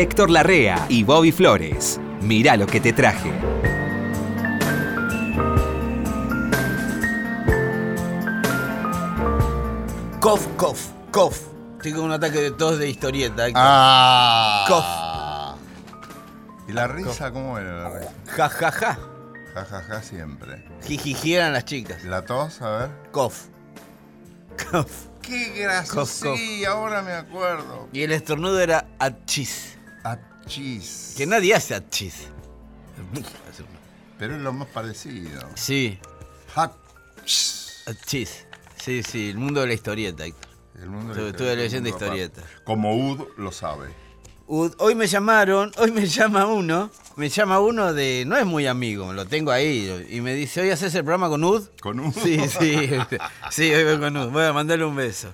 Héctor Larrea y Bobby Flores. Mira lo que te traje. Cof, cof, cof. Tengo un ataque de tos de historieta. Héctor. Ah. ¿Y la risa cómo era la risa? Ja, ja, ja. Ja, ja, ja, siempre. Jijiji eran las chicas. ¿La tos? A ver. Cof. Cof. ¡Qué gracioso! Cof, cof. Sí, ahora me acuerdo. Y el estornudo era achis. Achis. Que nadie hace achis. Pero es lo más parecido. Sí, Hachis. achis. Sí, sí, el mundo de la historieta, Héctor. El mundo Estuve- leyendo historietas. Como Ud lo sabe. Ud- Hoy me llamaron, hoy me llama uno, me llama uno de, no es muy amigo, lo tengo ahí, y me dice, ¿hoy haces el programa con Ud? Con Ud. Sí, sí, sí, hoy voy con Ud, voy a mandarle un beso.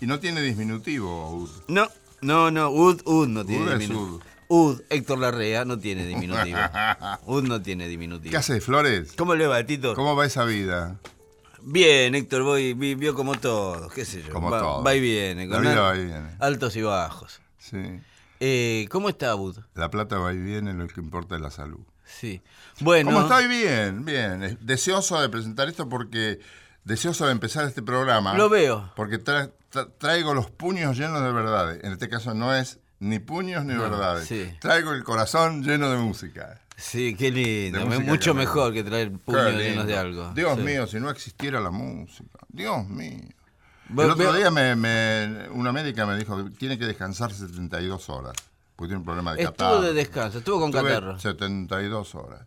Y no tiene disminutivo, Ud. No, no, no, Ud, Ud no tiene Ud diminutivo. Ud. Héctor Larrea no tiene diminutivo. Ud no tiene diminutivo. ¿Qué hace, Flores? ¿Cómo le va, Tito? ¿Cómo va esa vida? Bien, Héctor, voy, vi- vio como todos, qué sé yo. Como va, todos. va y viene. La con vida va y viene. Altos y bajos. Sí. Eh, ¿Cómo está, Ud? La plata va y viene, lo que importa es la salud. Sí. Bueno. ¿Cómo estoy? Bien, bien. Deseoso de presentar esto porque. Deseoso de empezar este programa. Lo veo. Porque tra- tra- traigo los puños llenos de verdades. En este caso no es ni puños ni verdades. sí. Traigo el corazón lleno de música. Sí, qué lindo. Música Mucho que mejor que traer puños llenos de algo. Dios Sí. mío, si no existiera la música. Dios mío. El otro día me, me- una médica me dijo que tiene que descansar 72 horas. Porque tiene un problema de Estuvo catarro. de descanso, estuvo con Estuve catarro. 72 horas.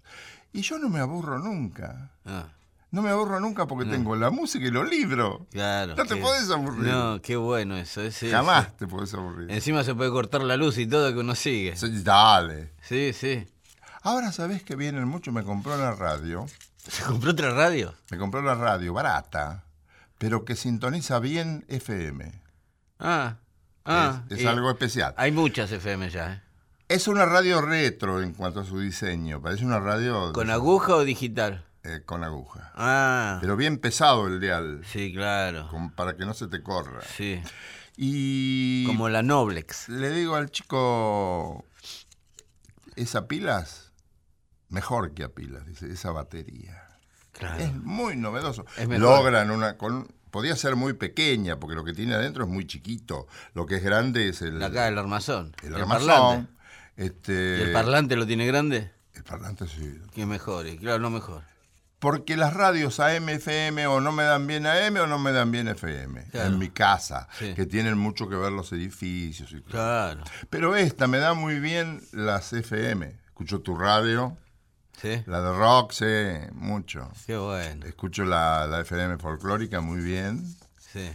Y yo no me aburro nunca. Ah, No me aburro nunca porque tengo la música y los libros. claro. No te qué- podés aburrir. No, qué bueno eso. eh, sí, Jamás te podés aburrir. Encima se puede cortar la luz y todo que uno sigue. Sí, Dale. Sí, sí. Ahora sabés que vienen mucho. Me compró la radio. ¿Se compró otra radio? Me compró la radio barata, pero que sintoniza bien FM. Ah, ah. es es y algo especial. Hay muchas FM ya, ¿eh? Es una radio retro en cuanto a su diseño. Parece una radio ¿Con aguja o digital? Eh, con aguja. Ah, Pero bien pesado el dial, sí, claro. como para que no se te corra. Sí, Y como la Noblex. le digo al chico, esa pilas, mejor que a pilas, dice, esa batería. Claro. Es muy novedoso. Es mejor. Logran una... Con, podía ser muy pequeña, porque lo que tiene adentro es muy chiquito. Lo que es grande es el, La acá, el armazón. el, el armazón. parlante. Este, ¿Y el parlante lo tiene grande? el parlante sí. Que mejor, y claro, no mejor. Porque las radios AM, FM o no me dan bien AM o no me dan bien FM. Claro. En mi casa, Sí. que tienen mucho que ver los edificios y todo. Claro. Pero esta me da muy bien las FM. Escucho tu radio, Sí, la de rock, sé mucho. qué bueno. Escucho la, la FM folclórica muy bien. Sí.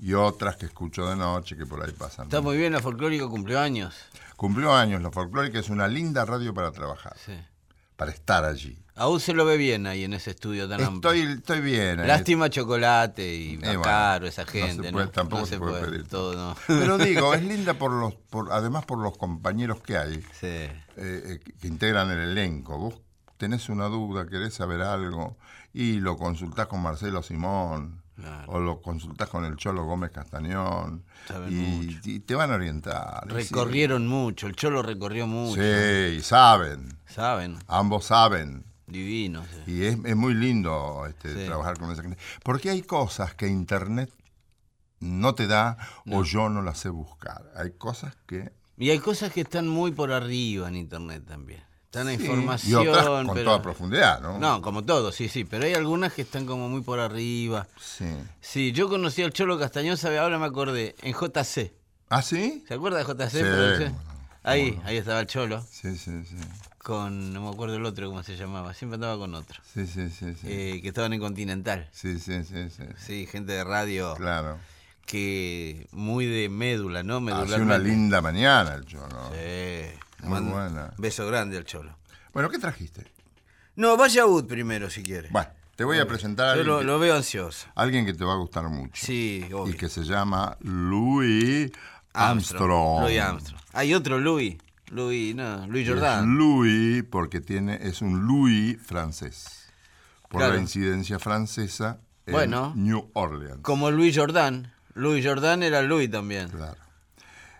Y otras que escucho de noche que por ahí pasan. Está muy bien la folclórico cumpleaños. Cumplió años la folclórica, es una linda radio para trabajar, Sí. Para estar allí. Aún se lo ve bien ahí en ese estudio tan amplio. Estoy, estoy bien. eh. Lástima chocolate y bueno, caro esa no gente, puede- tampoco No se puede pedir todo. Pero digo, es linda por los, por, además por los compañeros que hay, Sí. eh, eh, que- que integran el elenco. Vos tenés una duda, querés saber algo, y lo consultás con Marcelo Simón, Claro. o lo consultás con el Cholo Gómez Castañón, y, y te van a orientar. sí. Recorrieron mucho, el Cholo recorrió mucho. Sí, y saben, ¿Saben? ambos saben. Divino. sí. Y es, es muy lindo este, Sí. trabajar con esa gente. Porque hay cosas que Internet no te da o yo no las sé buscar. Hay cosas que... Y hay cosas que están muy por arriba en internet también. En Sí, información. y otras con pero- toda profundidad, ¿no? No, como todo, sí, sí. Pero hay algunas que están como muy por arriba. Sí. Sí, yo conocí al Cholo Castañón, ¿sabe? ahora me acordé, en JC. ¿Ah, sí? ¿Se acuerda de JC? Sí, Ahí, ahí estaba el Cholo, Sí, sí, sí. con, no me acuerdo el otro cómo se llamaba, siempre andaba con otro. Sí, sí, sí, sí. Eh, que estaban en Continental. Sí, sí, sí, sí. Sí, gente de radio Claro. que muy de médula, ¿no? Hace una linda mañana el Cholo. Sí. Muy buena. Beso grande al Cholo. Bueno, ¿qué trajiste? No, vaya Ud primero si quiere. Bueno, te voy a presentar a Yo alguien, lo, que, lo veo ansioso. alguien que te va a gustar mucho. Sí, obvio. Y que se llama Louis Armstrong. Louis Armstrong. Hay otro Louis. Louis, no, Louis Es Jordan. Louis porque tiene, es un Louis francés. Por Claro. la incidencia francesa en Bueno. New Orleans. Como Louis Jordan. Louis Jordan era Louis también. Claro.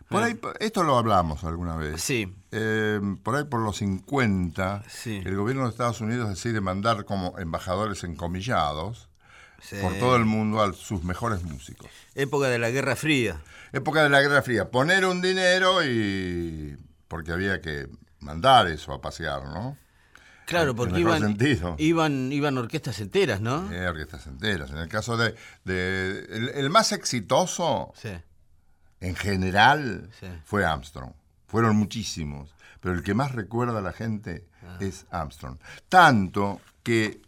Por ahí, esto lo hablamos alguna vez. Sí. Eh, por ahí por los 50, Sí. el gobierno de Estados Unidos decide mandar como embajadores encomillados Sí. por todo el mundo a sus mejores músicos. Época de la Guerra Fría. Época de la Guerra Fría, poner un dinero y... porque había que mandar eso a pasear, ¿no? Claro, porque iban, iban, iban orquestas enteras, ¿no? Eh, orquestas enteras. En el caso de... de- el, el más exitoso, Sí. en general, Sí. fue Armstrong. Fueron muchísimos, pero el que más recuerda a la gente Ah. es Armstrong. Tanto que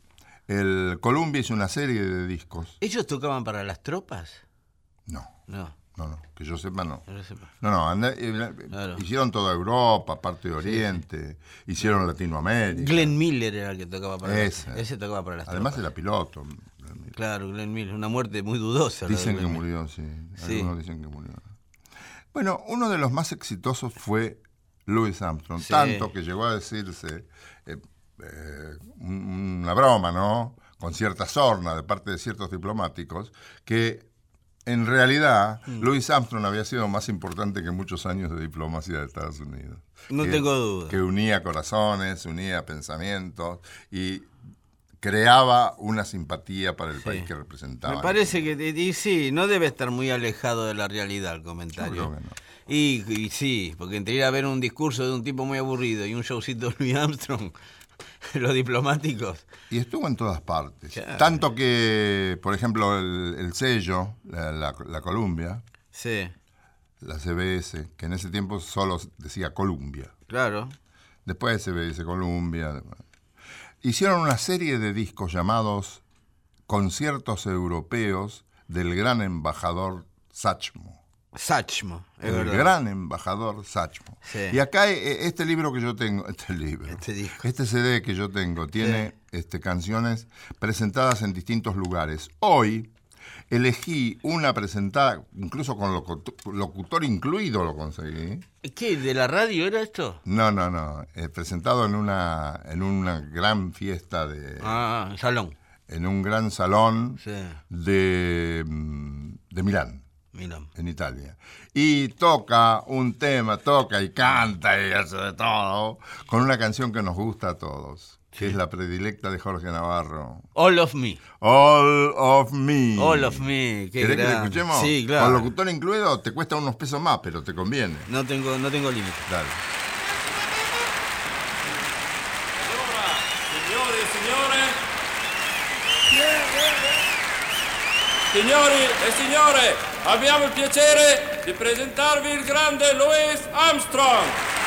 el Columbia hizo una serie de discos. ¿Ellos tocaban para las tropas? No, No, no, no, que yo sepa no. no sepa. No, no, anda- eh, Claro. hicieron toda Europa, parte de Oriente, hicieron Latinoamérica. Glenn Miller era el que tocaba para Ese. las Ese tocaba para las Además tropas. era piloto. Claro, Glenn Miller. Una muerte muy dudosa. Dicen que Glenn murió, sí. Sí. Algunos dicen que murió. Bueno, uno de los más exitosos fue Louis Armstrong. Sí. Tanto que llegó a decirse eh, eh, un- una broma, ¿no? Con cierta sorna de parte de ciertos diplomáticos, que en realidad Mm. Louis Armstrong había sido más importante que muchos años de diplomacia de Estados Unidos. No Que- tengo duda. Que unía corazones, unía pensamientos y creaba una simpatía para el Sí. país que representaba. Me parece que, y, sí, no debe estar muy alejado de la realidad el comentario. no. Y, y sí, porque entre ir a ver un discurso de un tipo muy aburrido y un showcito de Louis Armstrong, los diplomáticos. Y estuvo en todas partes. Claro. Tanto que, por ejemplo, el, el sello, la, la, la Columbia, Sí, la CBS, que en ese tiempo solo decía Columbia. claro. Después CBS Columbia. Hicieron una serie de discos llamados Conciertos Europeos del gran embajador Sachmo. Sachmo, es el verdad. gran embajador Sachmo. Sí. Y acá eh, este libro que yo tengo, este libro, Este disco. este CD que yo tengo, tiene este, canciones presentadas en distintos lugares. Hoy elegí una presentada, incluso con locutor, incluido lo conseguí. ¿Qué? ¿De la radio era esto? No, no, no, eh, presentado en una, en una gran fiesta de, Ah, salón. en un gran salón Sí, de, mm, de Milán. mira. en Italia. Y toca un tema, toca y canta y hace de todo, con una canción que nos gusta a todos, que es la predilecta de Jorge Navarro. All of me. All of Me. All of me. Qué ¿Querés que la escuchemos? Sí, claro. Con locutor incluido te cuesta unos pesos más, pero te conviene. No tengo, no tengo límite. Dale. E signore. Signori e signore, abbiamo il piacere di presentarvi il grande Louis Armstrong.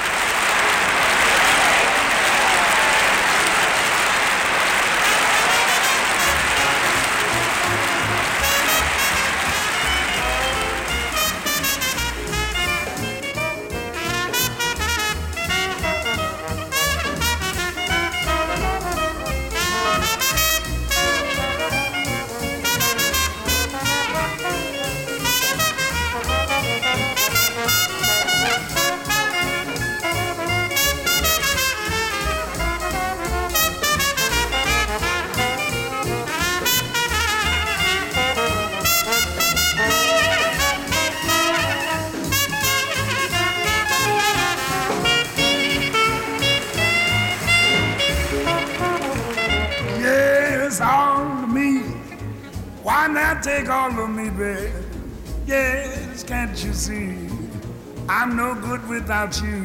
Without you.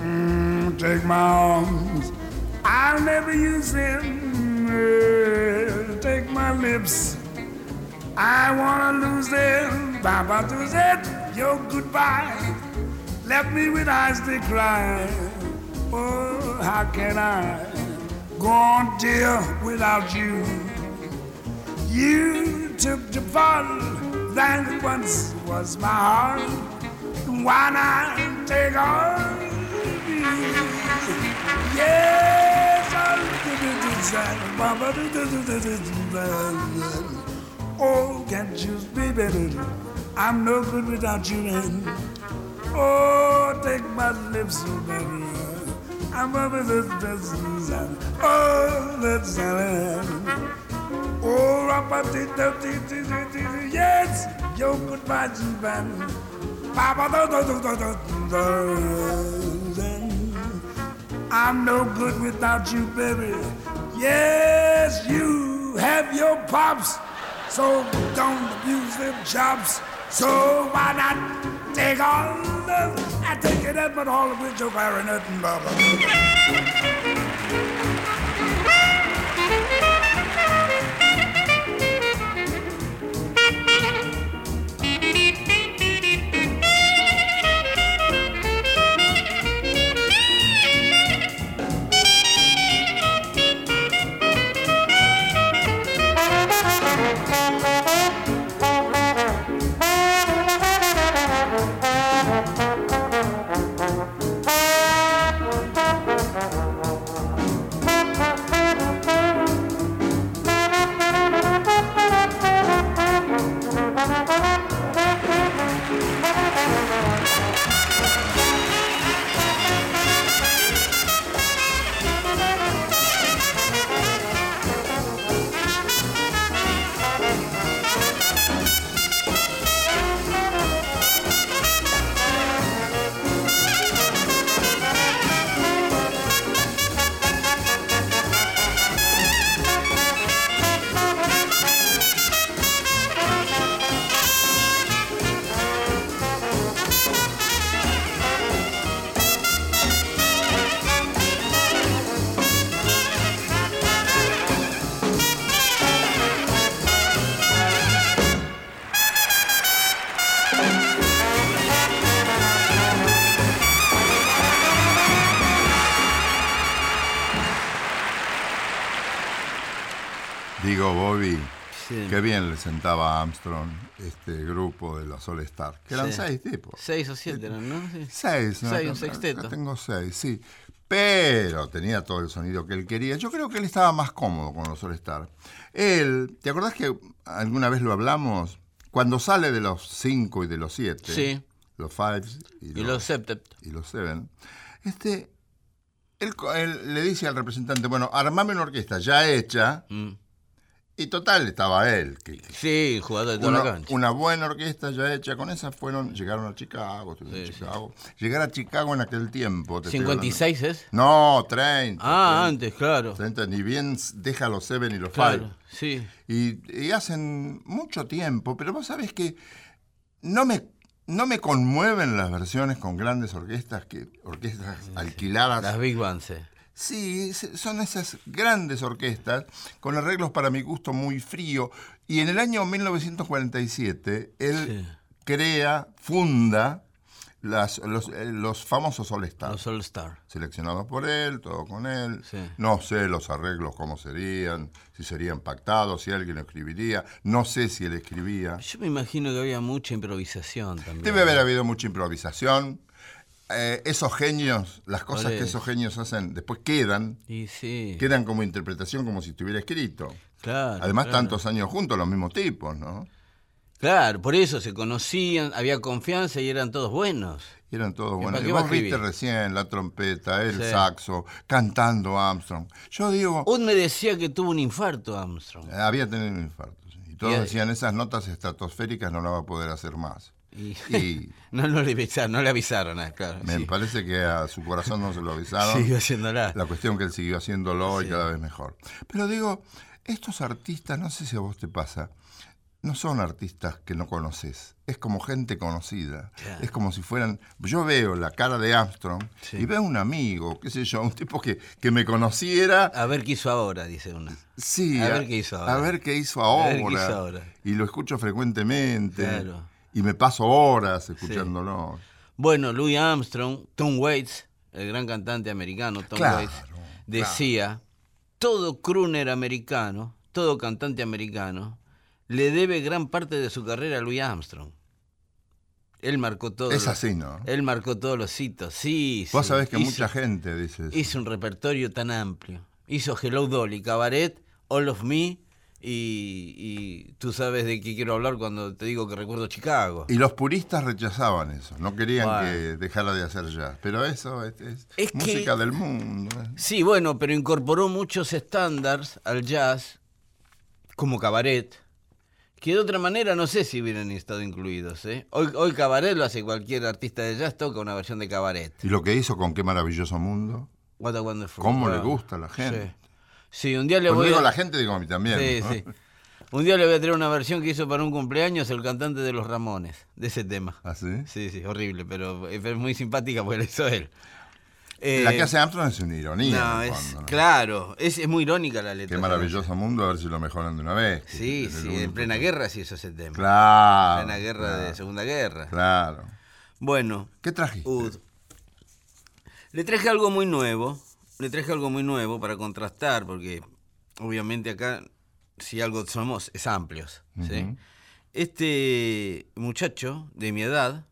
Mm, take my arms. I'll never use them. Eh, Take my lips. I wanna lose them. Baba to that your goodbye. Left me with eyes that cry. Oh, how can I go on, dear, without you? You took the fall that once was my heart. Why not take all? Yes, I'll it. Oh, can't you be better? I'm no good without you, man. Oh, take my lips, baby. I'm over this business. Oh, that's Oh, yes, your band. Papa, do, do. I'm no good without you, baby. Yes, you have your pops, so don't abuse them chops. So why not take all I take it up, but all of which your clarinet and baba. Digo, Sí. qué bien le sentaba a Armstrong este grupo de los All Star, que eran Sí. seis tipos. Seis o siete eran, ¿no? Sí. Seis, ¿no? Seis, un sexteto. Tengo seis, sí. Pero tenía todo el sonido que él quería. Yo creo que él estaba más cómodo con los All Star. Él, ¿te acordás que alguna vez lo hablamos? Cuando sale de los cinco y de los siete, Sí. los fives y, Y los septet. y los seven, este, él le dice al representante, bueno, armame una orquesta ya hecha, Mm. Y total estaba él, que, Sí, jugador de toda una, la cancha. una buena orquesta ya hecha, con esa fueron, llegaron a Chicago, estuvieron Sí, sí. Chicago. Llegar a Chicago en aquel tiempo. te estoy 56 es. No, 30. Ah, 30, antes, claro. 30, ni bien deja los Seven y los Claro, Five. sí. Y, y hacen mucho tiempo, pero vos sabés que no me, no me conmueven las versiones con grandes orquestas, que orquestas alquiladas. Las Big Bands. eh. Sí, son esas grandes orquestas con arreglos para mi gusto muy frío. Y en el año 1947 él Sí. crea, funda las- los, eh, los famosos All Stars. Los All Star. Seleccionados por él, todo con él. Sí. No sé los arreglos cómo serían, si serían pactados, si alguien lo escribiría. No sé si él escribía. Yo me imagino que había mucha improvisación también. Debe haber habido mucha improvisación. Eh, esos genios, las cosas que eso. esos genios hacen, después quedan Y sí. quedan como interpretación como si estuviera escrito. Claro. Además, claro. tantos años juntos, los mismos tipos, ¿no? Claro, por eso se conocían, había confianza y eran todos buenos. Y eran todos ¿Y buenos. Y vos viste recién la trompeta, el Sí. saxo, cantando Armstrong. Yo digo, Un me decía que tuvo un infarto Armstrong. eh, había tenido un infarto. sí. Y todos Y- decían, esas notas estratosféricas no la va a poder hacer más. Y, Y no, no, le avisaron, no le avisaron, ah, claro. me sí. parece que a su corazón no se lo avisaron. Siguió haciéndola. La cuestión que él siguió haciéndolo y cada vez mejor. Pero digo, estos artistas, no sé si a vos te pasa, no son artistas que no conoces. Es como gente conocida. Claro. Es como si fueran. Yo veo la cara de Armstrong Sí. y veo un amigo, qué sé yo, un tipo que, que me conociera. A ver qué hizo ahora, dice una. Sí, a ver qué hizo ahora. A ver qué hizo A ahora. ver qué hizo ahora. Y lo escucho frecuentemente. Claro. Y me paso horas escuchándolo. Bueno, Louis Armstrong, Tom Waits, el gran cantante americano, Tom Claro, Waits, decía, todo crooner americano, todo cantante americano, le debe gran parte de su carrera a Louis Armstrong. Él marcó todo. Es así, ¿no? Él marcó todos los hitos, sí. Vos sí. sabés que Hizo- mucha gente dice eso. Hizo un repertorio tan amplio. Hizo Hello Dolly, Cabaret, All of Me y, y tú sabes de qué quiero hablar cuando te digo que recuerdo Chicago. Y los puristas rechazaban eso, no querían Bueno. que dejara de hacer jazz. Pero eso es, es Es que- música del mundo. ¿eh? Sí, bueno, pero incorporó muchos estándares al jazz, como Cabaret, que de otra manera no sé si hubieran estado incluidos. ¿eh? Hoy, hoy Cabaret lo hace cualquier artista de jazz, toca una versión de Cabaret. Y lo que hizo con qué maravilloso mundo. What a Wonderful ¿Cómo le gusta a la gente? Sí. Sí, un día le Cuando voy digo a... la gente, digo a mí también. Sí, ¿no? sí. Un día le voy a traer una versión que hizo para un cumpleaños el cantante de los Ramones, de ese tema. ¿Ah, sí? Sí, sí, horrible, pero es muy simpática porque la hizo él. Eh, La que hace Armstrong es una ironía. No, claro, es, es muy irónica la letra. Qué maravilloso mundo, a ver si lo mejoran de una vez. Sí, el sí, único en plena que- guerra sí hizo ese tema. Claro. En plena guerra claro, de Segunda Guerra. Claro. Bueno, ¿Qué trajiste? Ud. Le traje algo muy nuevo, le traje algo muy nuevo para contrastar, porque obviamente acá, si algo somos, es amplios. ¿sí? Este muchacho de mi edad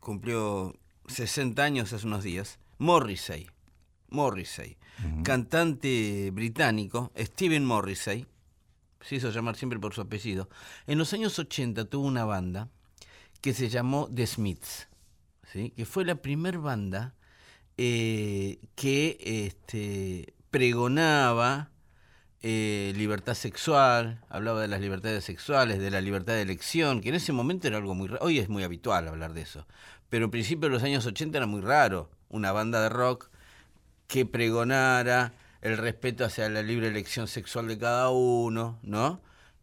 cumplió 60 años hace unos días, Morrissey, Morrissey, cantante británico, Stephen Morrissey, se hizo llamar siempre por su apellido, en los años 80 tuvo una banda que se llamó The Smiths, ¿sí? que fue la primer banda eh, que este, pregonaba eh, libertad sexual, hablaba de las libertades sexuales, de la libertad de elección, que en ese momento era algo muy raro, hoy es muy habitual hablar de eso, pero en principio de los años 80 era muy raro una banda de rock que pregonara el respeto hacia la libre elección sexual de cada uno, ¿no?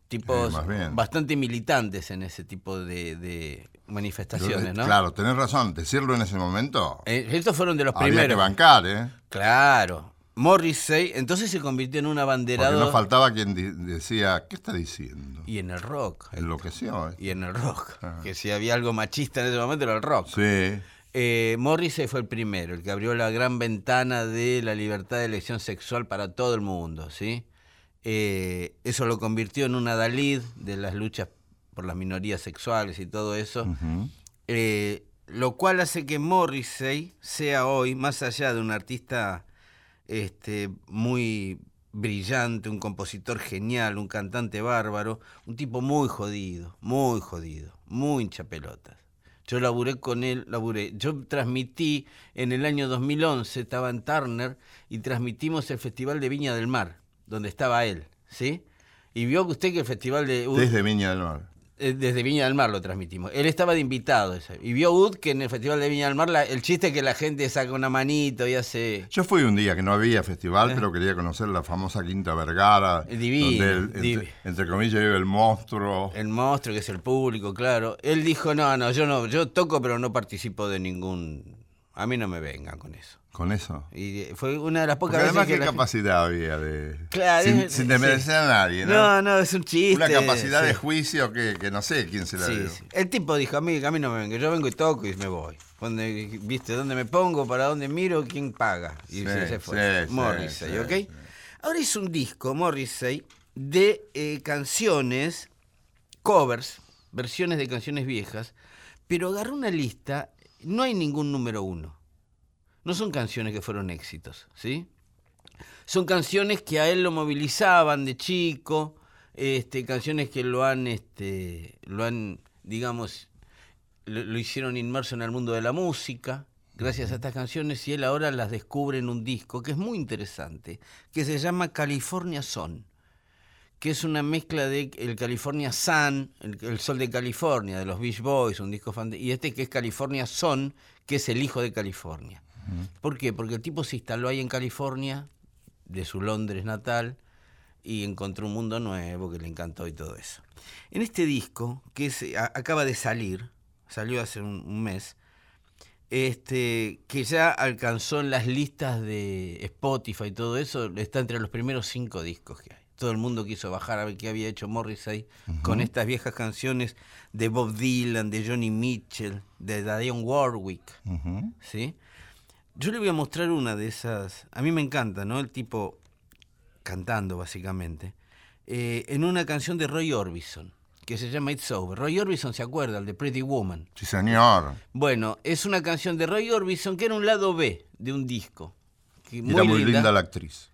Tipos bastante militantes en ese tipo de, de manifestaciones, ¿no? Claro, tenés razón. Decirlo en ese momento. Eh, estos fueron de los había que primeros. bancar, ¿eh? Claro. Morrissey, entonces se convirtió en un Porque abanderado. no faltaba quien decía, ¿qué está diciendo? Y en el rock. Enloqueció, ¿eh? Y en el rock. Ah. Que si había algo machista en ese momento era el rock. Sí. Eh, Morrissey fue el primero, el que abrió la gran ventana de la libertad de elección sexual para todo el mundo, ¿sí? Eh, eso lo convirtió en un adalid de las luchas por las minorías sexuales y todo eso. Eh, lo cual hace que Morrissey sea hoy, más allá de un artista este, muy brillante, un compositor genial, un cantante bárbaro, un tipo muy jodido, muy jodido, muy hinchapelotas. Yo laburé con él, laburé. Yo transmití en el año 2011, estaba en Turner, y transmitimos el Festival de Viña del Mar, donde estaba él, ¿sí? Y vio usted que el Festival de... Desde Viña del Mar. Eh, Desde Viña del Mar lo transmitimos. Él estaba de invitado. ese. Y vio Ud que en el Festival de Viña del Mar la- el chiste es que la gente saca una manito y hace... Yo fui un día que no había festival, pero quería conocer la famosa Quinta Vergara. Eh, divino, Donde, el- divi- entre, entre comillas, vive el monstruo. El monstruo que es el público, claro. Él dijo, no, no, yo no, yo toco pero no participo de ningún... A mí no me vengan con eso. Con eso. Y fue una de las Porque pocas además, veces ¿qué la- capacidad había de. Claro, sin, es- sin desmerecer a nadie, ¿no? No, no, es un chiste. Una capacidad sí. de juicio que, que no sé quién se la Sí, dio. sí. El tipo dijo, a mí, a mí no me venga, yo vengo y toco y me voy. Donde, ¿Viste? ¿Dónde me pongo? ¿Para dónde miro? ¿Quién paga? Y se, fue. Morrissey, ¿ok? Ahora hizo un disco, Morrissey, de eh, canciones, covers, versiones de canciones viejas, pero agarró una lista, no hay ningún número uno. No son canciones que fueron éxitos, ¿sí? Son canciones que a él lo movilizaban de chico, este, canciones que lo han, este, lo han, digamos, lo, lo hicieron inmerso en el mundo de la música, gracias a estas canciones, y él ahora las descubre en un disco que es muy interesante, que se llama California Son, que es una mezcla de el California Sun, el, el sol de California, de los Beach Boys, un disco fan de- y este que es California Son, que es el hijo de California. ¿Por qué? Porque el tipo se instaló ahí en California, de su Londres natal, y encontró un mundo nuevo que le encantó y todo eso. En este disco, que es, a- acaba de salir, salió hace un, un mes, este, que ya alcanzó en las listas de Spotify y todo eso, está entre los primeros cinco discos que hay. Todo el mundo quiso bajar a ver qué había hecho Morrissey con estas viejas canciones de Bob Dylan, de Johnny Mitchell, de Dionne Warwick. ¿sí? Yo le voy a mostrar una de esas. A mí me encanta, ¿no? El tipo cantando, básicamente. eh, en una canción de Roy Orbison, que se llama It's Over. Roy Orbison se acuerda, el de Pretty Woman. Sí, señor. Bueno, es una canción de Roy Orbison que era un lado B de un disco. que Y era muy linda la actriz.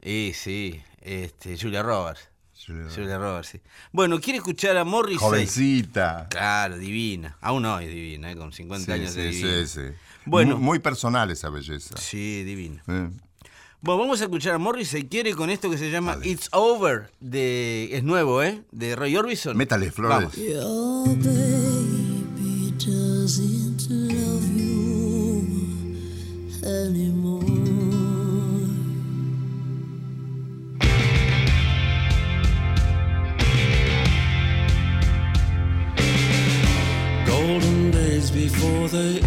Eh, sí, este, Julia Roberts. Julia Julia Roberts, sí. Bueno, ¿quiere escuchar a Morrissey? Jovencita. Claro, divina. Aún hoy es divina, ¿eh? con 50 Sí, años de sí, divina. sí, sí. Bueno. Muy, muy personal esa belleza. Sí, divina. Eh. Bueno, vamos a escuchar a Morris si quiere con esto que se llama It's Over, de es nuevo, ¿eh? De Roy Orbison. Métale flores. Vamos. Your baby doesn't love you anymore. golden days before they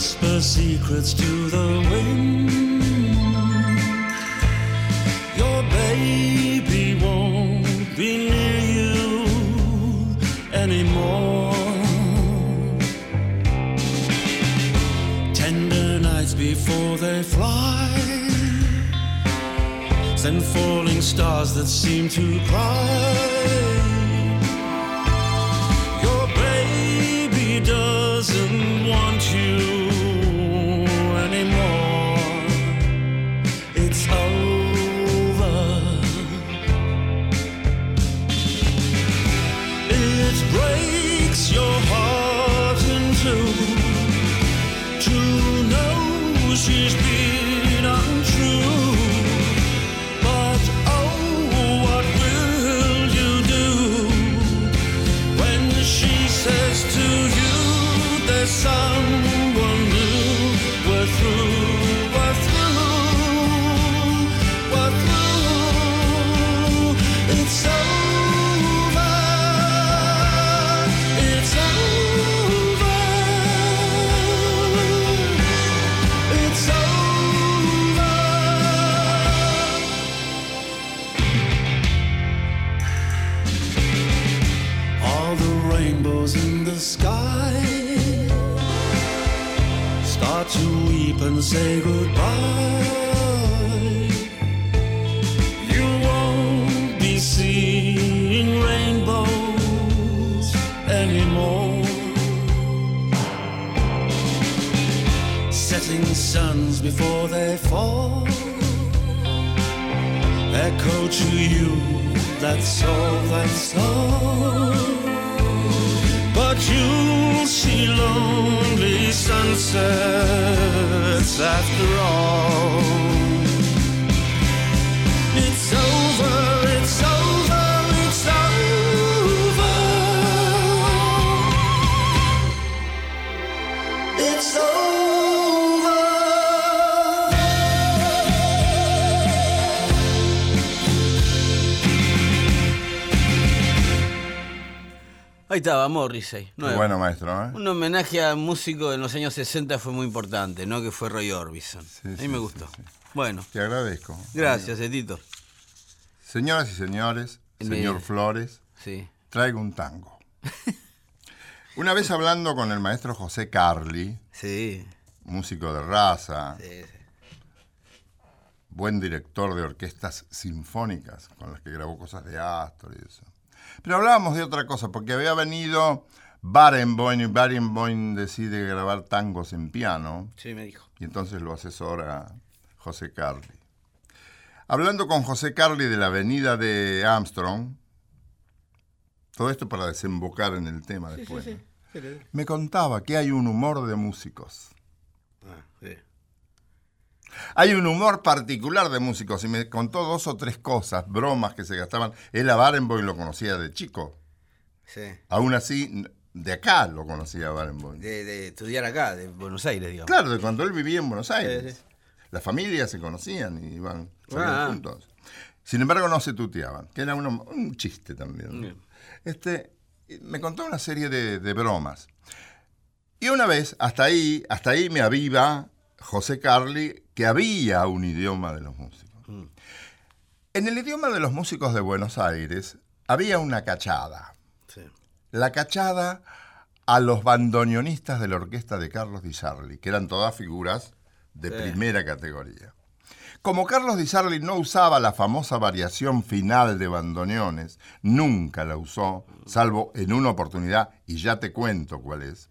Whisper secrets to the wind. Your baby won't be near you anymore. Tender nights before they fly. Send falling stars that seem to cry. Your baby doesn't want you weep and say goodbye. You won't be seeing rainbows anymore. Setting suns before they fall echo to you. That's all, that's all. But you'll see lonely sunsets after all. It's over, Ahí estaba Morrissey. Qué bueno, maestro. ¿eh? Un homenaje a músico de los años 60 fue muy importante, ¿no? Que fue Roy Orbison. Sí, a mí sí, me gustó. sí. Bueno, Te agradezco. gracias, Etito. Señoras y señores, señor Flores, traigo un tango. Una vez hablando con el maestro José Carli, Sí. músico de raza, sí, sí. buen director de orquestas sinfónicas, con las que grabó cosas de Astor y eso. Pero hablábamos de otra cosa, porque había venido Barenboim y Barenboim decide grabar tangos en piano, Sí, me dijo. y entonces lo asesora José Carli. Hablando con José Carli de la avenida de Armstrong, todo esto para desembocar en el tema después, ¿no? me contaba que hay un humor de músicos. Ah, sí. Hay un humor particular de músicos y me contó dos o tres cosas, bromas que se gastaban. Él a Barenboim lo conocía de chico. Sí. Aún así, de acá lo conocía a Barenboim. De, de estudiar acá, de Buenos Aires, digamos. Claro, de cuando él vivía en Buenos Aires. Sí, Las familias se conocían y iban Ah. juntos. Sin embargo, no se tuteaban, que era uno- un chiste también. Este, me contó una serie de, de bromas. Y una vez, hasta ahí, hasta ahí me aviva José Carli que había un idioma de los músicos. Mm. En el idioma de los músicos de Buenos Aires había una cachada. Sí. La cachada a los bandoneonistas de la orquesta de Carlos Di Sarli, que eran todas figuras de Sí. primera categoría. Como Carlos Di Sarli no usaba la famosa variación final de bandoneones, nunca la usó, salvo en una oportunidad, y ya te cuento cuál es.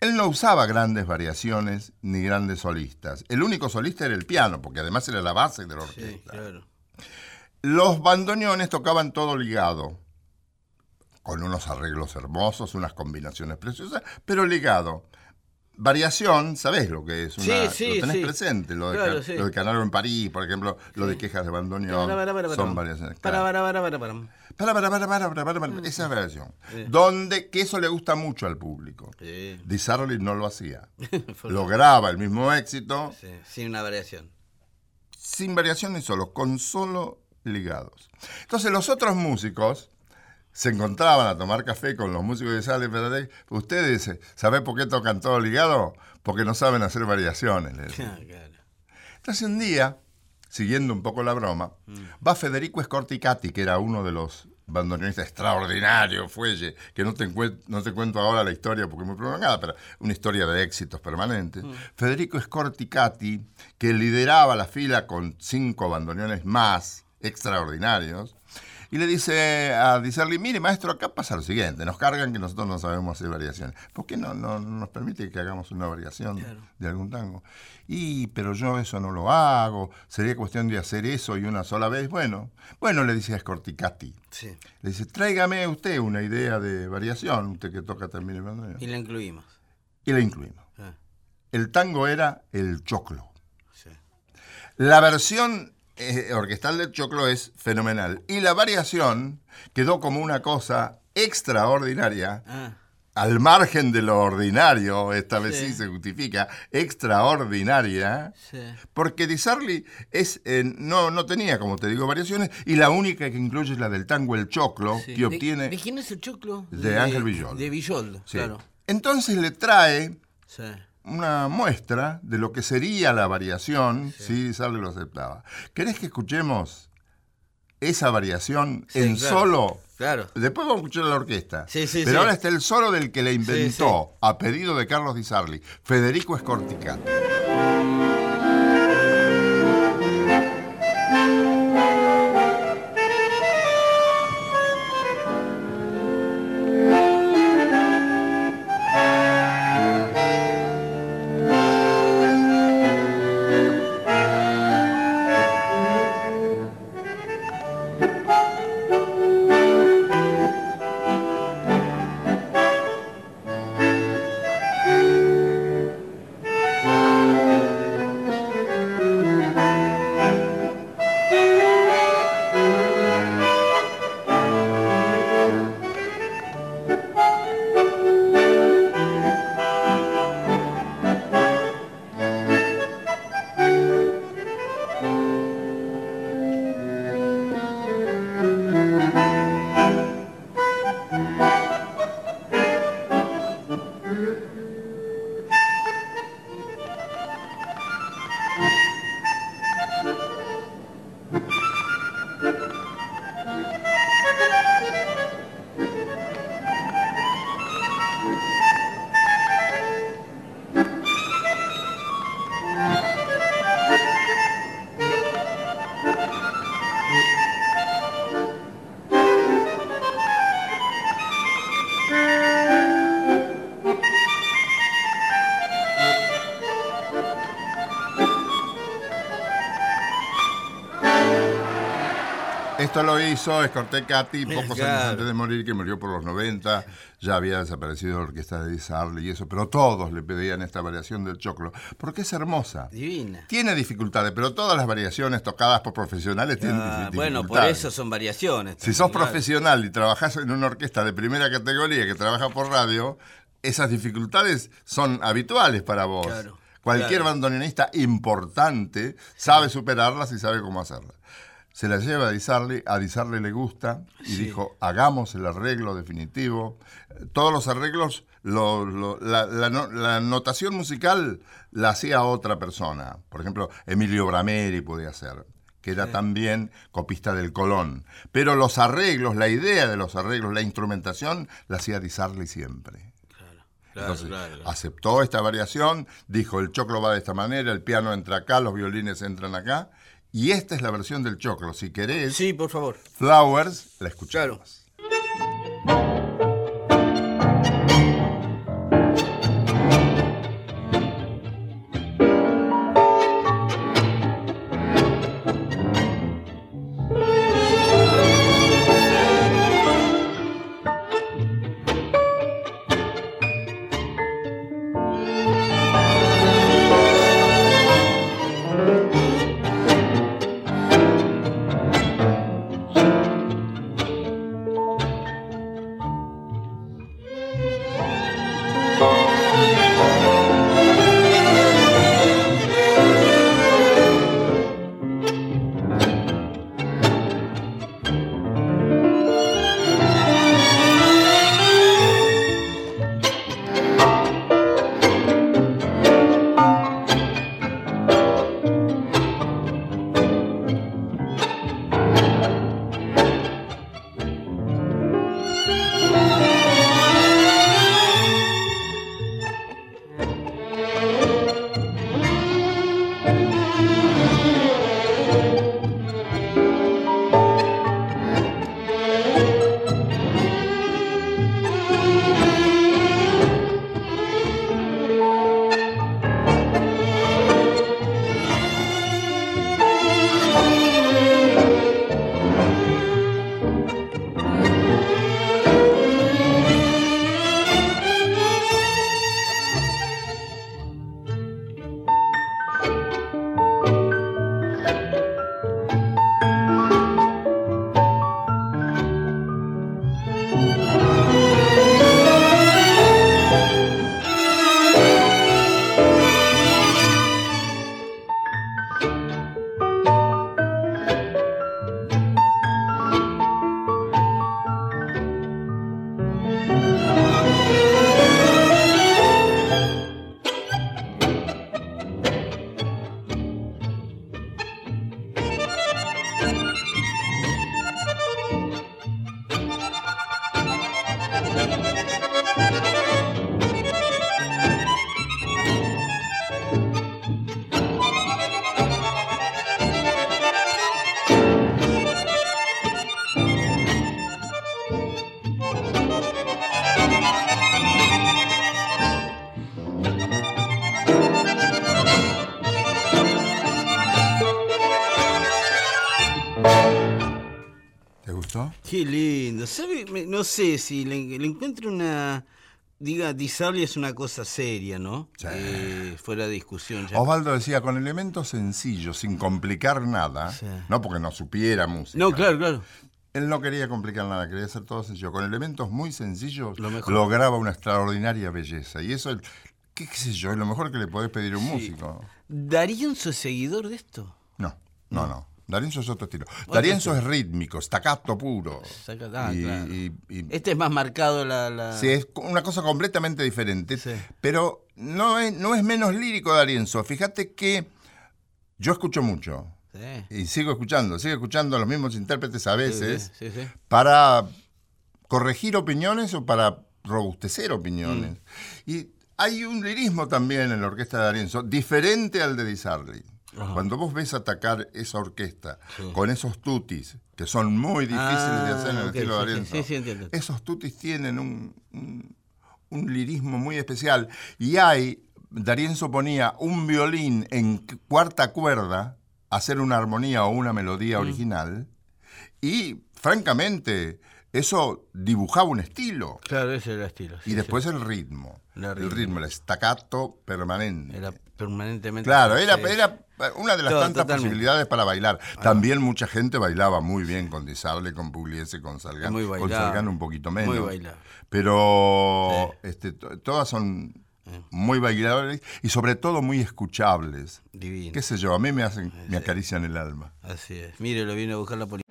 Él no usaba grandes variaciones ni grandes solistas. El único solista era el piano, porque además era la base de la Sí, orquesta. claro. Los bandoneones tocaban todo ligado, con unos arreglos hermosos, unas combinaciones preciosas, pero ligado. Variación, ¿sabés lo que es? Una, Sí, sí, lo tenés sí. presente, lo de, Claro, lo de Canaro en París, por ejemplo, lo de quejas de bandoneón, son variaciones. Para, para, para, para, para. Para, para, para, para, para, para, para, esa es variación. Donde, que eso le gusta mucho al público. Sí. Di Sarli no lo hacía. Lograba el mismo éxito sin una variación. sin variaciones solo, con solo ligados. Entonces los otros músicos se encontraban a tomar café con los músicos de Sale Ferrari. Ustedes, ¿saben por qué tocan todo ligado? Porque no saben hacer variaciones. le decían. Ah, claro. Entonces un día, siguiendo un poco la broma, va Federico Scorticati, que era uno de los bandoneonistas extraordinarios, fuelle, que no te, no te cuento ahora la historia porque es muy prolongada, pero una historia de éxitos permanentes. Federico Scorticati, que lideraba la fila con cinco bandoneones más extraordinarios, y le dice a Di Sarli, mire maestro, acá pasa lo siguiente, nos cargan que nosotros no sabemos hacer variaciones. ¿Por qué no, no, no nos permite que hagamos una variación de algún tango? Y, pero yo eso no lo hago, sería cuestión de hacer eso y una sola vez. Bueno, bueno, le dice a Scorticati, Sí. le dice, tráigame usted una idea de variación, usted que toca también el bandoneón. Y la incluimos. Y la incluimos. Ah, El tango era el choclo. sí. La versión eh, orquestal del choclo es fenomenal. Y la variación quedó como una cosa extraordinaria, Ah, al margen de lo ordinario, esta vez sí, Sí. se justifica, extraordinaria, sí. porque Di Sarli es, eh, no, no tenía, como te digo, variaciones, y la única que incluye es la del tango El Choclo, sí. que ¿De- obtiene... ¿De, quién es el choclo? De Ángel Villoldo. De Villoldo, Sí. claro. Entonces le trae Sí. Una muestra de lo que sería la variación si Di Sarli lo aceptaba. ¿Querés que escuchemos esa variación Sí, en claro. solo? Claro. Después vamos a escuchar la orquesta. Sí, sí, Pero sí. ahora está el solo del que la inventó a pedido de Carlos Di Sarli, Federico Scorticati. Esto lo hizo Scorticati pocos años Claro. antes de morir, que murió por los 90. Ya había desaparecido la orquesta de Sarli y eso, pero todos le pedían esta variación del choclo, porque es hermosa. Divina. Tiene dificultades, pero todas las variaciones tocadas por profesionales tienen Ah, dificultades. bueno, por eso son variaciones. Si sos claro. profesional y trabajás en una orquesta de primera categoría que trabaja por radio, esas dificultades son habituales para vos. Claro, Cualquier bandoneonista importante sabe superarlas y sabe cómo hacerlas. Se la lleva a Di Sarli, a Di Sarli le gusta y dijo, hagamos el arreglo definitivo. Todos los arreglos, lo- lo- la, la no- la notación musical la hacía otra persona. Por ejemplo, Emilio Brameri podía hacer que era también copista del Colón. Pero los arreglos, la idea de los arreglos, la instrumentación, la hacía Di Sarli siempre. Entonces, claro, claro. aceptó esta variación, dijo el choclo va de esta manera, el piano entra acá, los violines entran acá, y esta es la versión del choclo. Si querés, Sí, por favor. Flowers, la escuchamos. Thank Qué lindo. No sé si le, le encuentro una. Diga, Disable es una cosa seria, ¿no? Sí. Eh, fuera de discusión. ya. Osvaldo decía, con elementos sencillos, sin complicar nada, Sí. no porque no supiera música. No, claro, claro. Él no quería complicar nada, quería hacer todo sencillo. Con elementos muy sencillos Lo mejor. lograba una extraordinaria belleza. Y eso, ¿qué, qué sé yo? Es lo mejor que le podés pedir a un Sí. músico. ¿Daríenzo es seguidor de esto? No, no, no. Darienzo es otro estilo. Darienzo es rítmico, staccato puro. Ah, Y- claro. y- y- Este es más marcado la. la- Sí, es una cosa completamente diferente. Sí. Pero no es, no es menos lírico Darienzo. Fíjate que yo escucho mucho. Sí. Y sigo escuchando, sigo escuchando a los mismos intérpretes a veces Sí, sí, sí. para corregir opiniones o para robustecer opiniones. Mm. Y hay un lirismo también en la orquesta de Darienzo, diferente al de Di Sarli. Cuando vos ves atacar esa orquesta con esos tutis, que son muy difíciles de hacer en el Ah, estilo de sí, entiendo. esos tutis tienen un, un- un lirismo muy especial. Y hay, Darienzo ponía un violín en cu- cuarta cuerda, hacer una armonía o una Mm. melodía original, y francamente, eso dibujaba un estilo. Claro, ese era el estilo. sí, Y después el ritmo. El ritmo. el staccato permanente. Era permanentemente. Claro, era, era una de las Todo, tantas totalmente. posibilidades para bailar. También mucha gente bailaba muy bien con Disable, con Pugliese, con Salgán. Muy con bailable. Salgán un poquito menos. Muy bailable. Pero este, to- todas son muy bailables y sobre todo muy escuchables. Divino. Qué sé yo, a mí me hacen, me acarician el alma. Así es. Mire, lo vine a buscar la policía.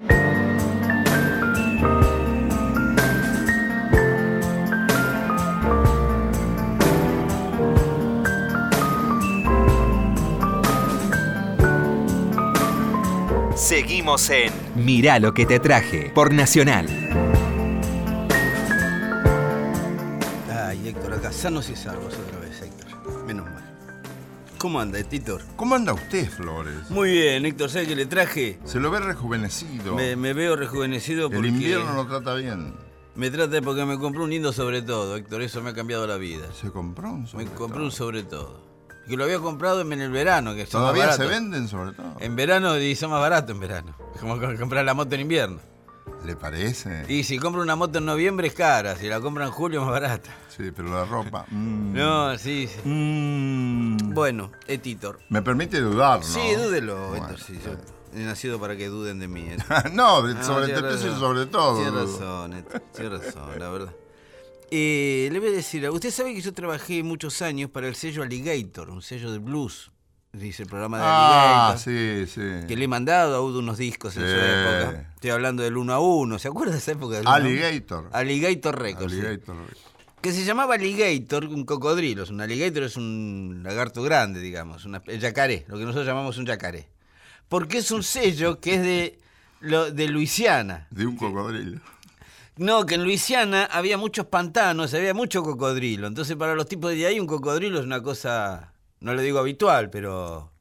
Seguimos en Mirá lo que te traje por Nacional. Ay, Héctor, acá sanos y salvos otra vez, Héctor. Menos mal. ¿Cómo anda, Héctor? ¿Cómo anda usted, Flores? Muy bien, Héctor, ¿sabes qué le traje? Se lo ve rejuvenecido. Me, me veo rejuvenecido porque... el invierno lo trata bien. Me trata porque me compré un lindo sobre todo, Héctor. Eso me ha cambiado la vida. Se compró un Me sobre compré todo. un sobre todo. Que lo había comprado en el verano, que ¿Todavía se venden sobre todo? En verano y son más baratos en verano. Como co- comprar la moto en invierno. ¿Le parece? Y si compro una moto en noviembre es cara, si la compro en julio es más barata. Sí, pero la ropa... mm. No, sí, sí. Mm. Bueno, Etitor. Me permite dudar, ¿no? Sí, dúdelo, Bueno, Héctor, sí, yo he nacido para que duden de mí. ¿eh? no, No, sobre precio y razón. sobre todo. Tiene dudo. razón, Héctor, tiene razón, la verdad. Eh, le voy a decir, usted sabe que yo trabajé muchos años para el sello Alligator, un sello de blues, dice el programa de Ah, Alligator. sí, sí. Que le he mandado a Udo unos discos en su época. Estoy hablando del 1 a 1. ¿Se acuerda de esa época? del? Alligator. Alligator Records. sí. Alligator. Que se llamaba Alligator, un cocodrilo. Un alligator es un lagarto grande, digamos. Una, el yacaré, lo que nosotros llamamos un yacaré. Porque es un sello que es de, lo- de Luisiana. De un cocodrilo. No, que en Luisiana había muchos pantanos, había mucho cocodrilo. Entonces, para los tipos de ahí, un cocodrilo es una cosa, no le digo habitual, pero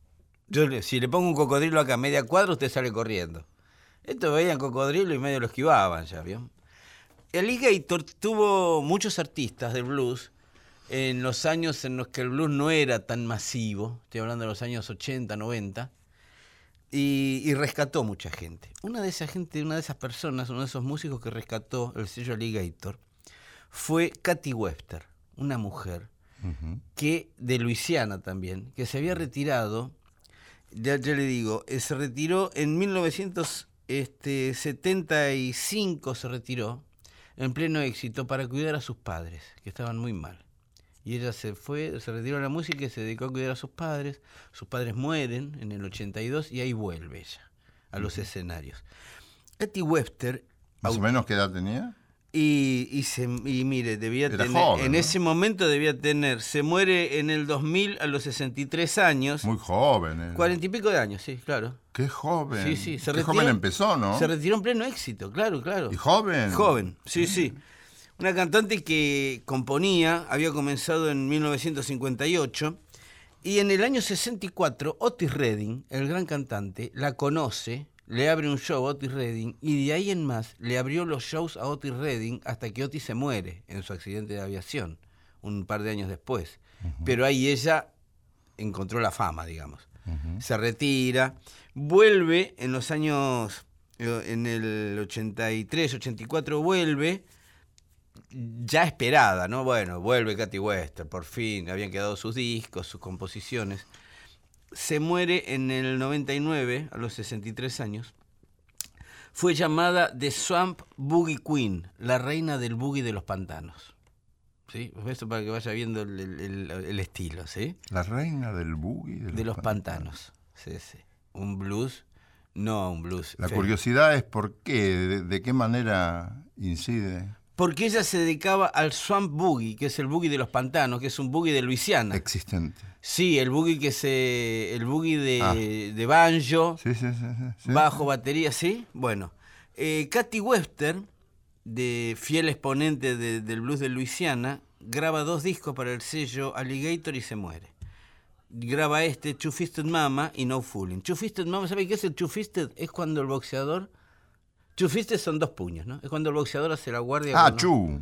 yo si le pongo un cocodrilo acá a media cuadra, usted sale corriendo. Estos veían cocodrilo y medio lo esquivaban, ya vio. El Alligator tuvo muchos artistas del blues en los años en los que el blues no era tan masivo, estoy hablando de los años 80, 90, y, y rescató mucha gente. Una de esa gente, una de esas personas, uno de esos músicos que rescató el sello Alligator, fue Katy Webster, una mujer que de Luisiana también, que se había retirado, ya, ya le digo, eh, se retiró en 1975, se retiró en pleno éxito para cuidar a sus padres, que estaban muy mal. Y ella se fue, se retiró de la música y se dedicó a cuidar a sus padres. Sus padres mueren en el 82 y ahí vuelve ella a los escenarios. Katy Webster ¿Más o menos qué edad tenía? y, y, se, y mire, debía Era tener, joven, en ¿no? ese momento debía tener, se muere en el 2000 a los 63 años, Muy joven. eh. cuarenta y pico de años, sí, claro. Qué joven. Sí, sí, se Qué retiró, joven empezó, ¿no? Se retiró en pleno éxito, claro, claro. ¿Y joven? Joven, sí, sí. Una cantante que componía, había comenzado en 1958 y en el año 64 Otis Redding, el gran cantante, la conoce, le abre un show a Otis Redding y de ahí en más le abrió los shows a Otis Redding hasta que Otis se muere en su accidente de aviación, un par de años después. Pero ahí ella encontró la fama, digamos. Se retira, vuelve en los años eh, en el 83, 84 vuelve, ya esperada, ¿no? Bueno, vuelve Katy Wester, por fin, habían quedado sus discos, sus composiciones. Se muere en el 99, a los 63 años. Fue llamada The Swamp Boogie Queen, la reina del boogie de los pantanos. ¿Sí? Esto para que vaya viendo el, el- el- el estilo, ¿sí? La reina del boogie. De los pantanos. Sí, sí. Un blues, no un blues. La feo. curiosidad es por qué, de, de qué manera incide. Porque ella se dedicaba al swamp boogie, que es el boogie de los pantanos, que es un boogie de Luisiana. Existente. Sí, el boogie que se. el boogie de, Ah. de banjo, Sí, sí, sí. bajo, batería, sí. Bueno. Eh, Katy Webster, de fiel exponente de- del blues de Luisiana, graba dos discos para el sello Alligator y se muere. Graba este, Two Fisted Mama y No Fooling. Two Fisted Mama, ¿sabe qué es el Two Fisted? Es cuando el boxeador. Two Fisted son dos puños, ¿no? Es cuando el boxeador hace la guardia. Ah, Chu.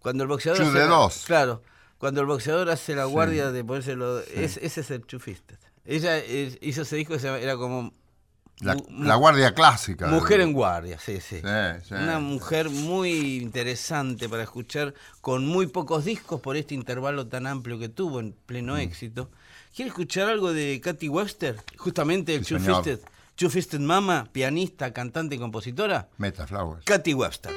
Cuando el boxeador. Chu hace de la- dos. Claro. Cuando el boxeador hace la Sí. guardia de ponérselo. es- ese es el Two Fisted. Ella hizo ese disco que era como. La, mu- la guardia clásica. Mujer en guardia, sí, sí. Sí, sí. Una mujer muy interesante para escuchar, con muy pocos discos por este intervalo tan amplio que tuvo en pleno Mm. éxito. ¿Quiere escuchar algo de Katy Webster? Justamente el Sí, Two Fisted Mama, pianista, cantante y compositora. Meta Flowers. Katy Webster.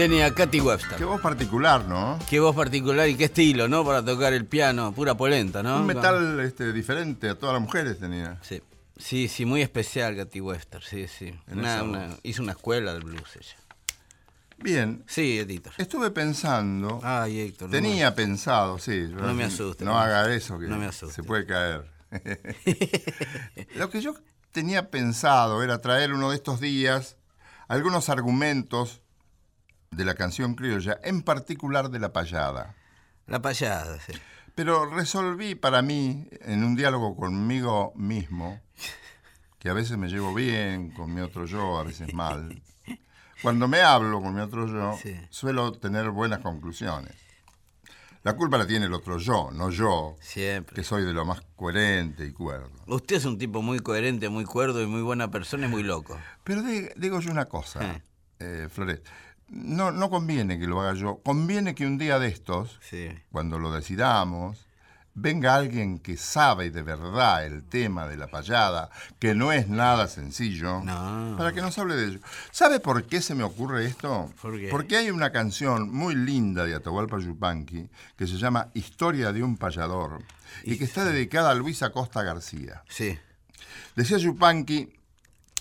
Tenía Katy Webster. Qué voz particular, ¿no? Qué voz particular y qué estilo, ¿no? Para tocar el piano, pura polenta, ¿no? Un metal este, diferente a todas las mujeres tenía. Sí, sí, sí, muy especial Katy Webster, sí, sí. Una- una- hizo una escuela del blues ella. Bien, Sí, Editor. estuve pensando, Ay, Héctor. no tenía pensado, sí. No me asuste, No no me haga eso, que no me asuste. se puede caer. Lo que yo tenía pensado era traer uno de estos días algunos argumentos de la canción criolla, en particular de la payada. La payada, sí. Pero resolví para mí, en un diálogo conmigo mismo, que a veces me llevo bien con mi otro yo, a veces mal. Cuando me hablo con mi otro yo, Sí. suelo tener buenas conclusiones. La culpa la tiene el otro yo, no yo, Siempre. que soy de lo más coherente y cuerdo. Usted es un tipo muy coherente, muy cuerdo y muy buena persona y muy loco. Pero di- digo yo una cosa, eh, Floret, no, no conviene que lo haga yo, conviene que un día de estos, Sí. cuando lo decidamos, venga alguien que sabe de verdad el tema de la payada, que no es nada sencillo, No. para que nos hable de ello. ¿Sabe por qué se me ocurre esto? ¿Por qué? Porque hay una canción muy linda de Atahualpa Yupanqui que se llama Historia de un payador y que está dedicada a Luis Acosta García. Sí. Decía Yupanqui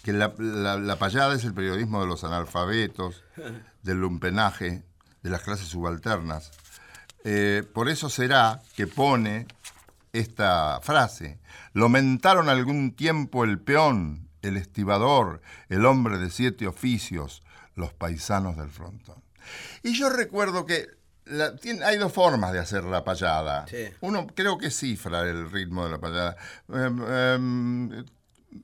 que la, la- la payada es el periodismo de los analfabetos, del lumpenaje, de las clases subalternas. Eh, por eso será que pone esta frase. Lo mentaron algún tiempo el peón, el estibador, el hombre de siete oficios, los paisanos del frontón. Y yo recuerdo que la- tiene- hay dos formas de hacer la payada. Sí. Uno creo que cifra el ritmo de la payada. Em, em,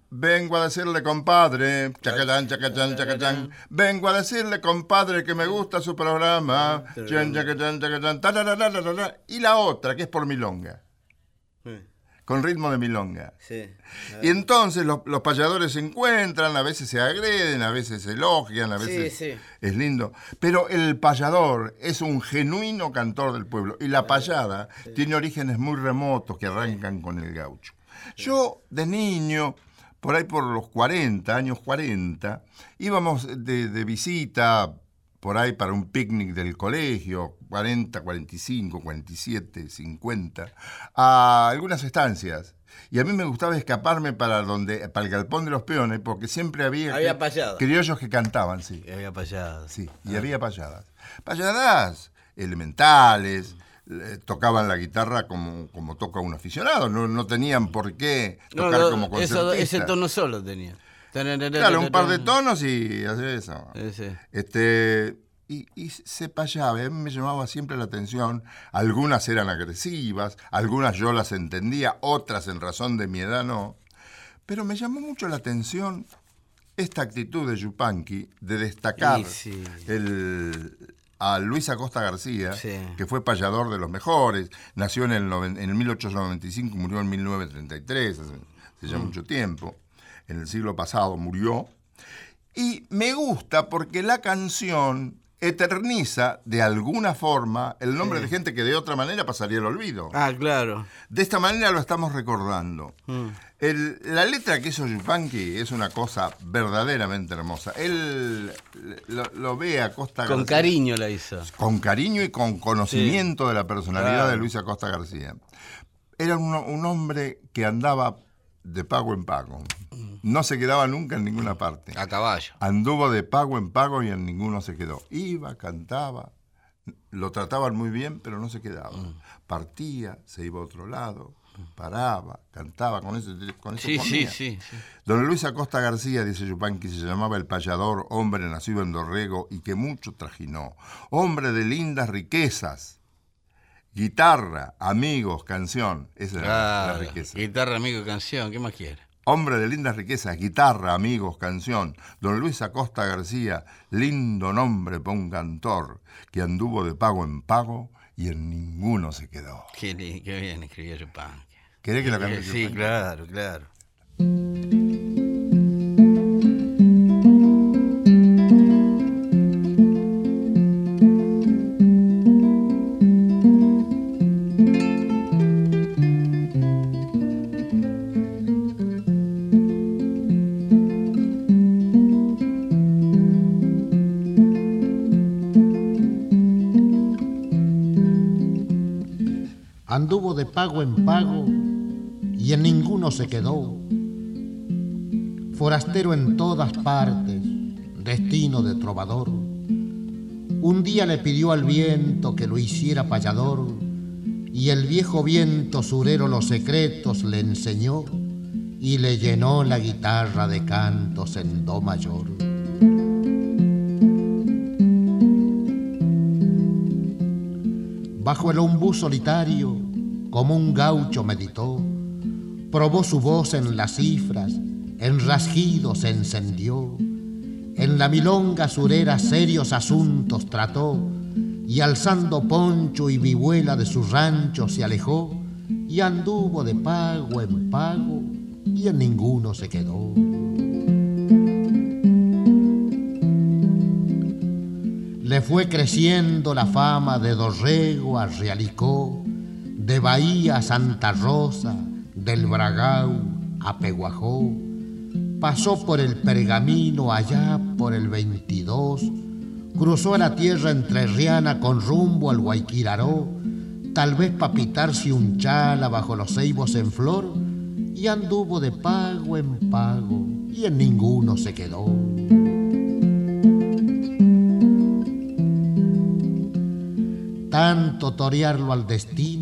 vengo a decirle, compadre, chacachán, chacachán, chacachán. Vengo a decirle, compadre, que me gusta su programa. Chan, chacachán, chacachán, tararararara. Y la otra, que es por milonga, con ritmo de milonga. Sí. Y entonces los, los payadores se encuentran, a veces se agreden, a veces se elogian, a veces sí. es lindo. Pero el payador es un genuino cantor del pueblo y la payada tiene orígenes muy remotos que arrancan con el gaucho. Yo de niño, por ahí por los 40, años 40, íbamos de, de visita por ahí para un picnic del colegio, 40, 45, 47, 50, a algunas estancias. Y a mí me gustaba escaparme para donde para el galpón de los peones, porque siempre había, criollos que cantaban, sí. Había payada. Sí, y había payadas. Payadas elementales, eh, tocaban la guitarra como, como toca un aficionado, no, no tenían por qué tocar no, como eso- concertista. ese tono solo tenía. Claro, un par de tonos y hacer eso. Este, y, y se payaba, a mí me llamaba siempre la atención. Algunas eran agresivas, algunas yo las entendía, otras en razón de mi edad no. Pero me llamó mucho la atención esta actitud de Yupanqui de destacar sí. el, a Luis Acosta García, Sí. que fue payador de los mejores, nació en el, noven- en el 1895, murió en 1933, hace, hace Mm. ya mucho tiempo, en el siglo pasado murió. Y me gusta porque la canción eterniza de alguna forma el nombre de gente que de otra manera pasaría el olvido. Ah, claro. De esta manera lo estamos recordando. Mm. El- la letra que hizo Yupanqui es una cosa verdaderamente hermosa. Él lo, lo ve a Costa Con García- cariño la hizo. Con cariño y con conocimiento de la personalidad Claro. de Luis Acosta García. Era un, un hombre que andaba de pago en pago. No se quedaba nunca en ninguna parte. A caballo. Anduvo de pago en pago y en ninguno se quedó. Iba, cantaba, lo trataban muy bien, pero no se quedaba. Mm. Partía, se iba a otro lado, paraba, cantaba, con eso, con eso Sí, sí, comía. sí, sí. Don Luis Acosta García, dice Yupanqui, se llamaba el payador, hombre nacido en Dorrego y que mucho trajinó. Hombre de lindas riquezas. Guitarra, amigos, canción. Esa era la riqueza. Guitarra, amigo, canción. ¿Qué más quiere? Hombre de lindas riquezas, guitarra, amigos, canción. Don Luis Acosta García, lindo nombre para un cantor que anduvo de pago en pago y en ninguno se quedó. Qué, qué bien escribió Yupanqui. ¿Querés que lo cante? Sí, claro, claro. Pago en pago y en ninguno se quedó. Forastero en todas partes, destino de trovador, Un día le pidió al viento que lo hiciera payador y el viejo viento surero los secretos le enseñó y le llenó la guitarra de cantos en do mayor. Bajo el ombú solitario, como un gaucho meditó, probó su voz en las cifras, en rasguidos se encendió, en la milonga surera serios asuntos trató, y alzando poncho y vihuela de su rancho se alejó, y anduvo de pago en pago, y en ninguno se quedó. Le fue creciendo la fama de Dorrego a Realicó, de Bahía a Santa Rosa, del Bragau a Peguajó. Pasó por el Pergamino allá por el 22, cruzó la tierra entrerriana con rumbo al Guayquiraró, tal vez pa' pitarse un chala bajo los ceibos en flor, y anduvo de pago en pago, y en ninguno se quedó. tanto torearlo al destino,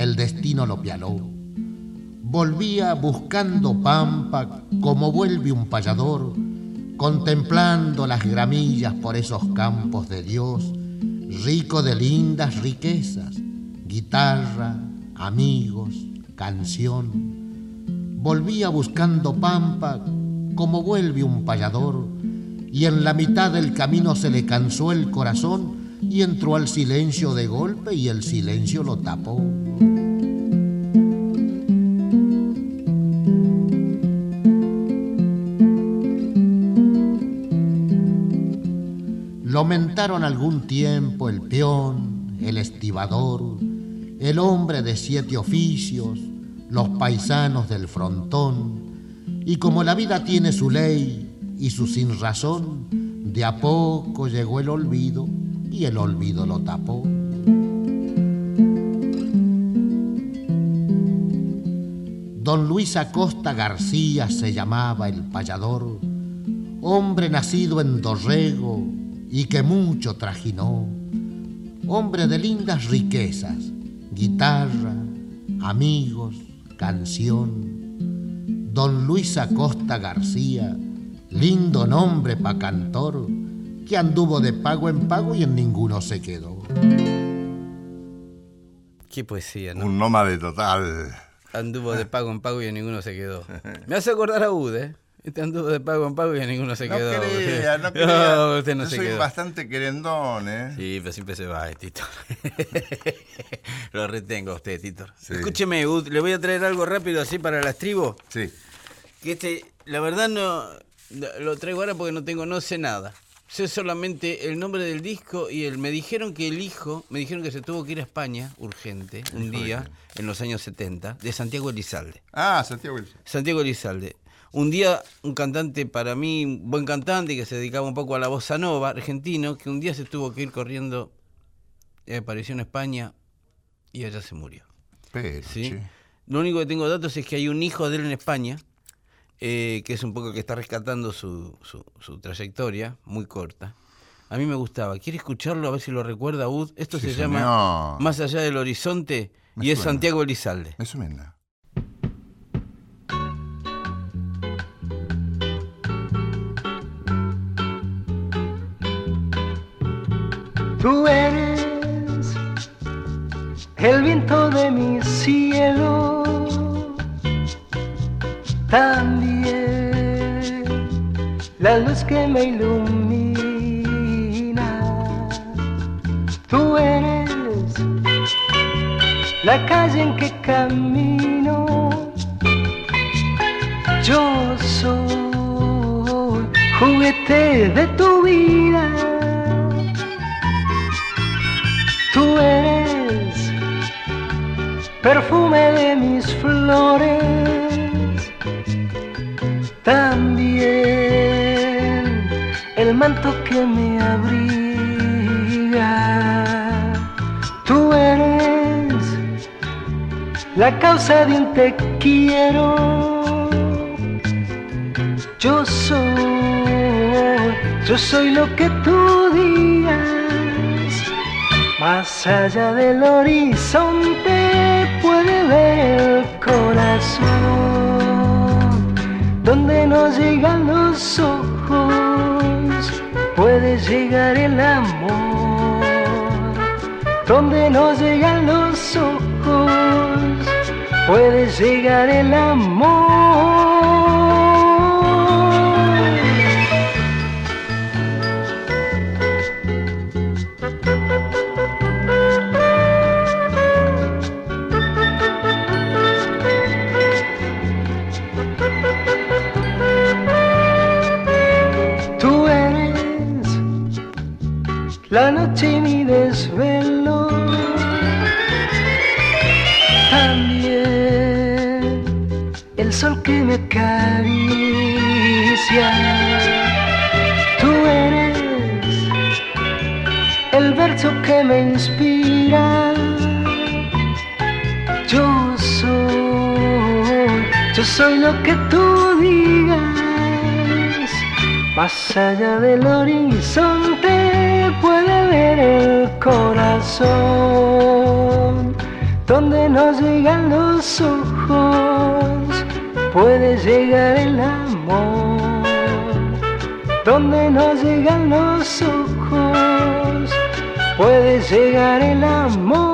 el destino lo pialó. Volvía buscando pampa como vuelve un payador, contemplando las gramillas por esos campos de Dios, rico de lindas riquezas, guitarra, amigos, canción. Volvía buscando pampa como vuelve un payador, y en la mitad del camino se le cansó el corazón y entró al silencio de golpe y el silencio lo tapó. Lo mentaron algún tiempo el peón, el estibador, el hombre de siete oficios, los paisanos del frontón, y como la vida tiene su ley y su sin razón, de a poco llegó el olvido y el olvido lo tapó. Don Luis Acosta García se llamaba el payador, hombre nacido en Dorrego y que mucho trajinó, hombre de lindas riquezas, guitarra, amigos, canción. Don Luis Acosta García, lindo nombre pa' cantor, que anduvo de pago en pago y en ninguno se quedó. Qué poesía, ¿no? Un nómade total. Anduvo de pago en pago y en ninguno se quedó. Me hace acordar a Ud, ¿eh? Este anduvo de pago en pago y en ninguno se No quedó. crea, no No, crea. usted no Yo se soy quedó. bastante querendón, ¿eh? Sí, pero siempre se va, eh, Tito. Lo retengo a usted, Tito. Sí. Escúcheme, Ud, le voy a traer algo rápido así para las tribus. Sí. Que este, la verdad no lo traigo ahora porque no tengo, no sé nada. Sé solamente el nombre del disco y el, me dijeron que el hijo, me dijeron que se tuvo que ir a España urgente un día en los años 70 de Santiago Elizalde. Ah, Santiago Wilson. Santiago Elizalde. Un día un cantante para mí, un buen cantante que se dedicaba un poco a la bossa nova, argentino, que un día se tuvo que ir corriendo, eh, apareció en España y allá se murió. Pero, ¿sí? Lo único que tengo datos es que hay un hijo de él en España, eh, que es un poco que está rescatando su, su- su trayectoria, muy corta. A mí me gustaba. ¿Quiere escucharlo? A ver si lo recuerda Ud. Esto Sí, se llama. Más allá del horizonte Me y es. Santiago Elizalde. Me suena. Tú eres el viento de mi cielo, también la luz que me ilumina. Tú eres la calle en que camino. Yo soy juguete de tu vida. Tú eres perfume de mis flores, también el manto que me abriga. Tú eres la causa de un te quiero Yo soy, yo soy lo que tú digas. Más allá del horizonte puede ver el corazón, donde no llegan los ojos, puede llegar el amor, donde no llegan los ojos, puede llegar el amor. Me inspira. Yo soy, yo soy lo que tú digas. Más allá del horizonte puede ver el corazón, donde no llegan los ojos, puede llegar el amor, donde no llegan los ojos, puede llegar el amor.